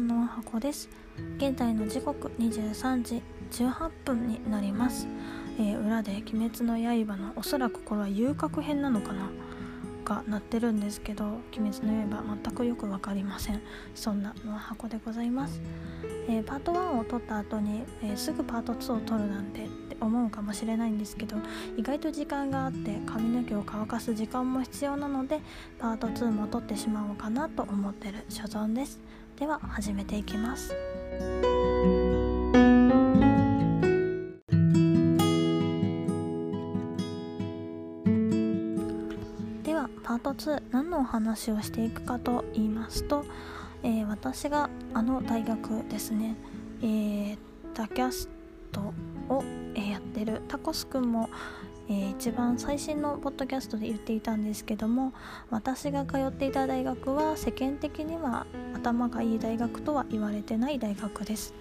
んの箱です。現在の時刻23時18分になります、えー、裏で「鬼滅の刃」のおそらくこれは遊郭編なのかな？が鳴ってるんですけど「鬼滅の刃」全くよく分かりません。そんなの箱でございます、えー、パート1を撮った後に、えー、すぐパート2を撮るなんて思うかもしれないんですけど意外と時間があって髪の毛を乾かす時間も必要なのでパート2も撮ってしまおうかなと思ってる。所存です。では始めていきます。ではパート2何のお話をしていくかと言いますと、えー、私があの大学ですね、えー、タキャストを、え、やってるタコスくんも、えー、一番最新のポッドキャストで言っていたんですけども私が通っていた大学は世間的には頭がいい大学とは言われてない大学です。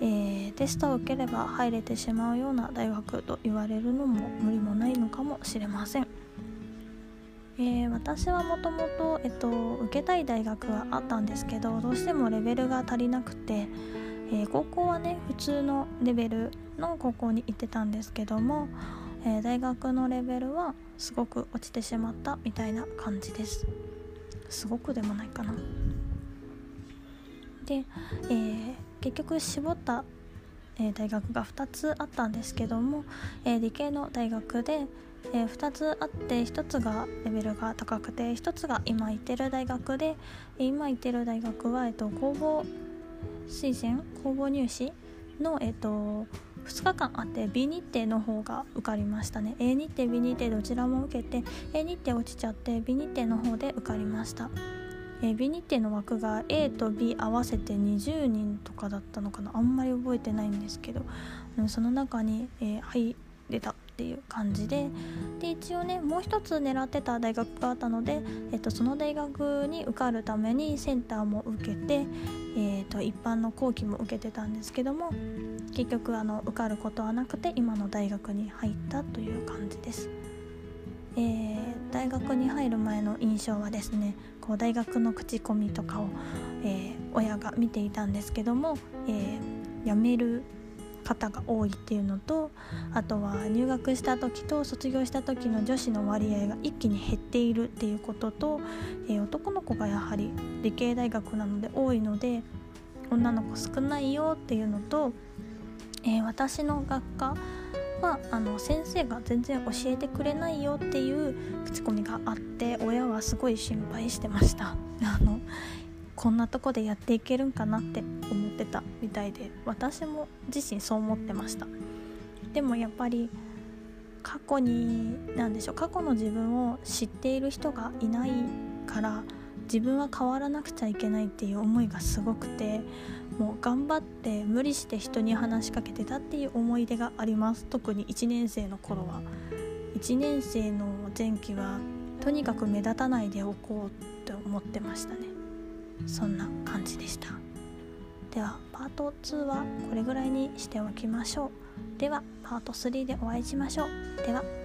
えー、テストを受ければ入れてしまうような大学と言われるのも無理もないのかもしれません。えー、私はもともと、えっと、受けたい大学はあったんですけどどうしてもレベルが足りなくて、えー、高校はね普通のレベルの高校に行ってたんですけども、えー、大学のレベルはすごく落ちてしまったみたいな感じです。すごくでもないかな。で、え結局絞ったえ大学が2つあったんですけども、え理系の大学で、え2つあって1つがレベルが高くて1つが今行ってる大学で今行ってる大学は、えっと、公募推薦公募入試の、えっと、2日間あって B 日程の方が受かりましたね。A 日程 B 日程どちらも受けて A 日程落ちちゃって B 日程の方で受かりました。えー、B 日程の枠が A と B 合わせて20人とかだったのかな。あんまり覚えてないんですけど。その中に、えー、入れた。っていう感じでで一応ねもう一つ狙ってた大学があったので、えっと、その大学に受かるためにセンターも受けて、えー、と一般の後期も受けてたんですけども結局あの受かることはなくて今の大学に入ったという感じです。えー、大学に入る前の印象はですねこう大学の口コミとかを、えー、親が見ていたんですけども、えー、辞める方が多いっていうのとあとは入学した時と卒業した時の女子の割合が一気に減っているっていうことと、えー、男の子がやはり理系大学なので多いので女の子少ないよっていうのと、えー、私の学科はあの先生が全然教えてくれないよっていう口コミがあって親はすごい心配してました。あのこんなとこでやっていけるんかなって思ってたみたいで私も自身そう思ってました。でもやっぱり過去に何でしょう過去の自分を知っている人がいないから自分は変わらなくちゃいけないっていう思いがすごくてもう頑張って無理して人に話しかけてたっていう思い出があります。特に1年生の頃は。1年生の前期はとにかく目立たないでおこうって思ってましたね。そんな感じでした。ではパート2はこれぐらいにしておきましょう。ではパート3でお会いしましょう。では。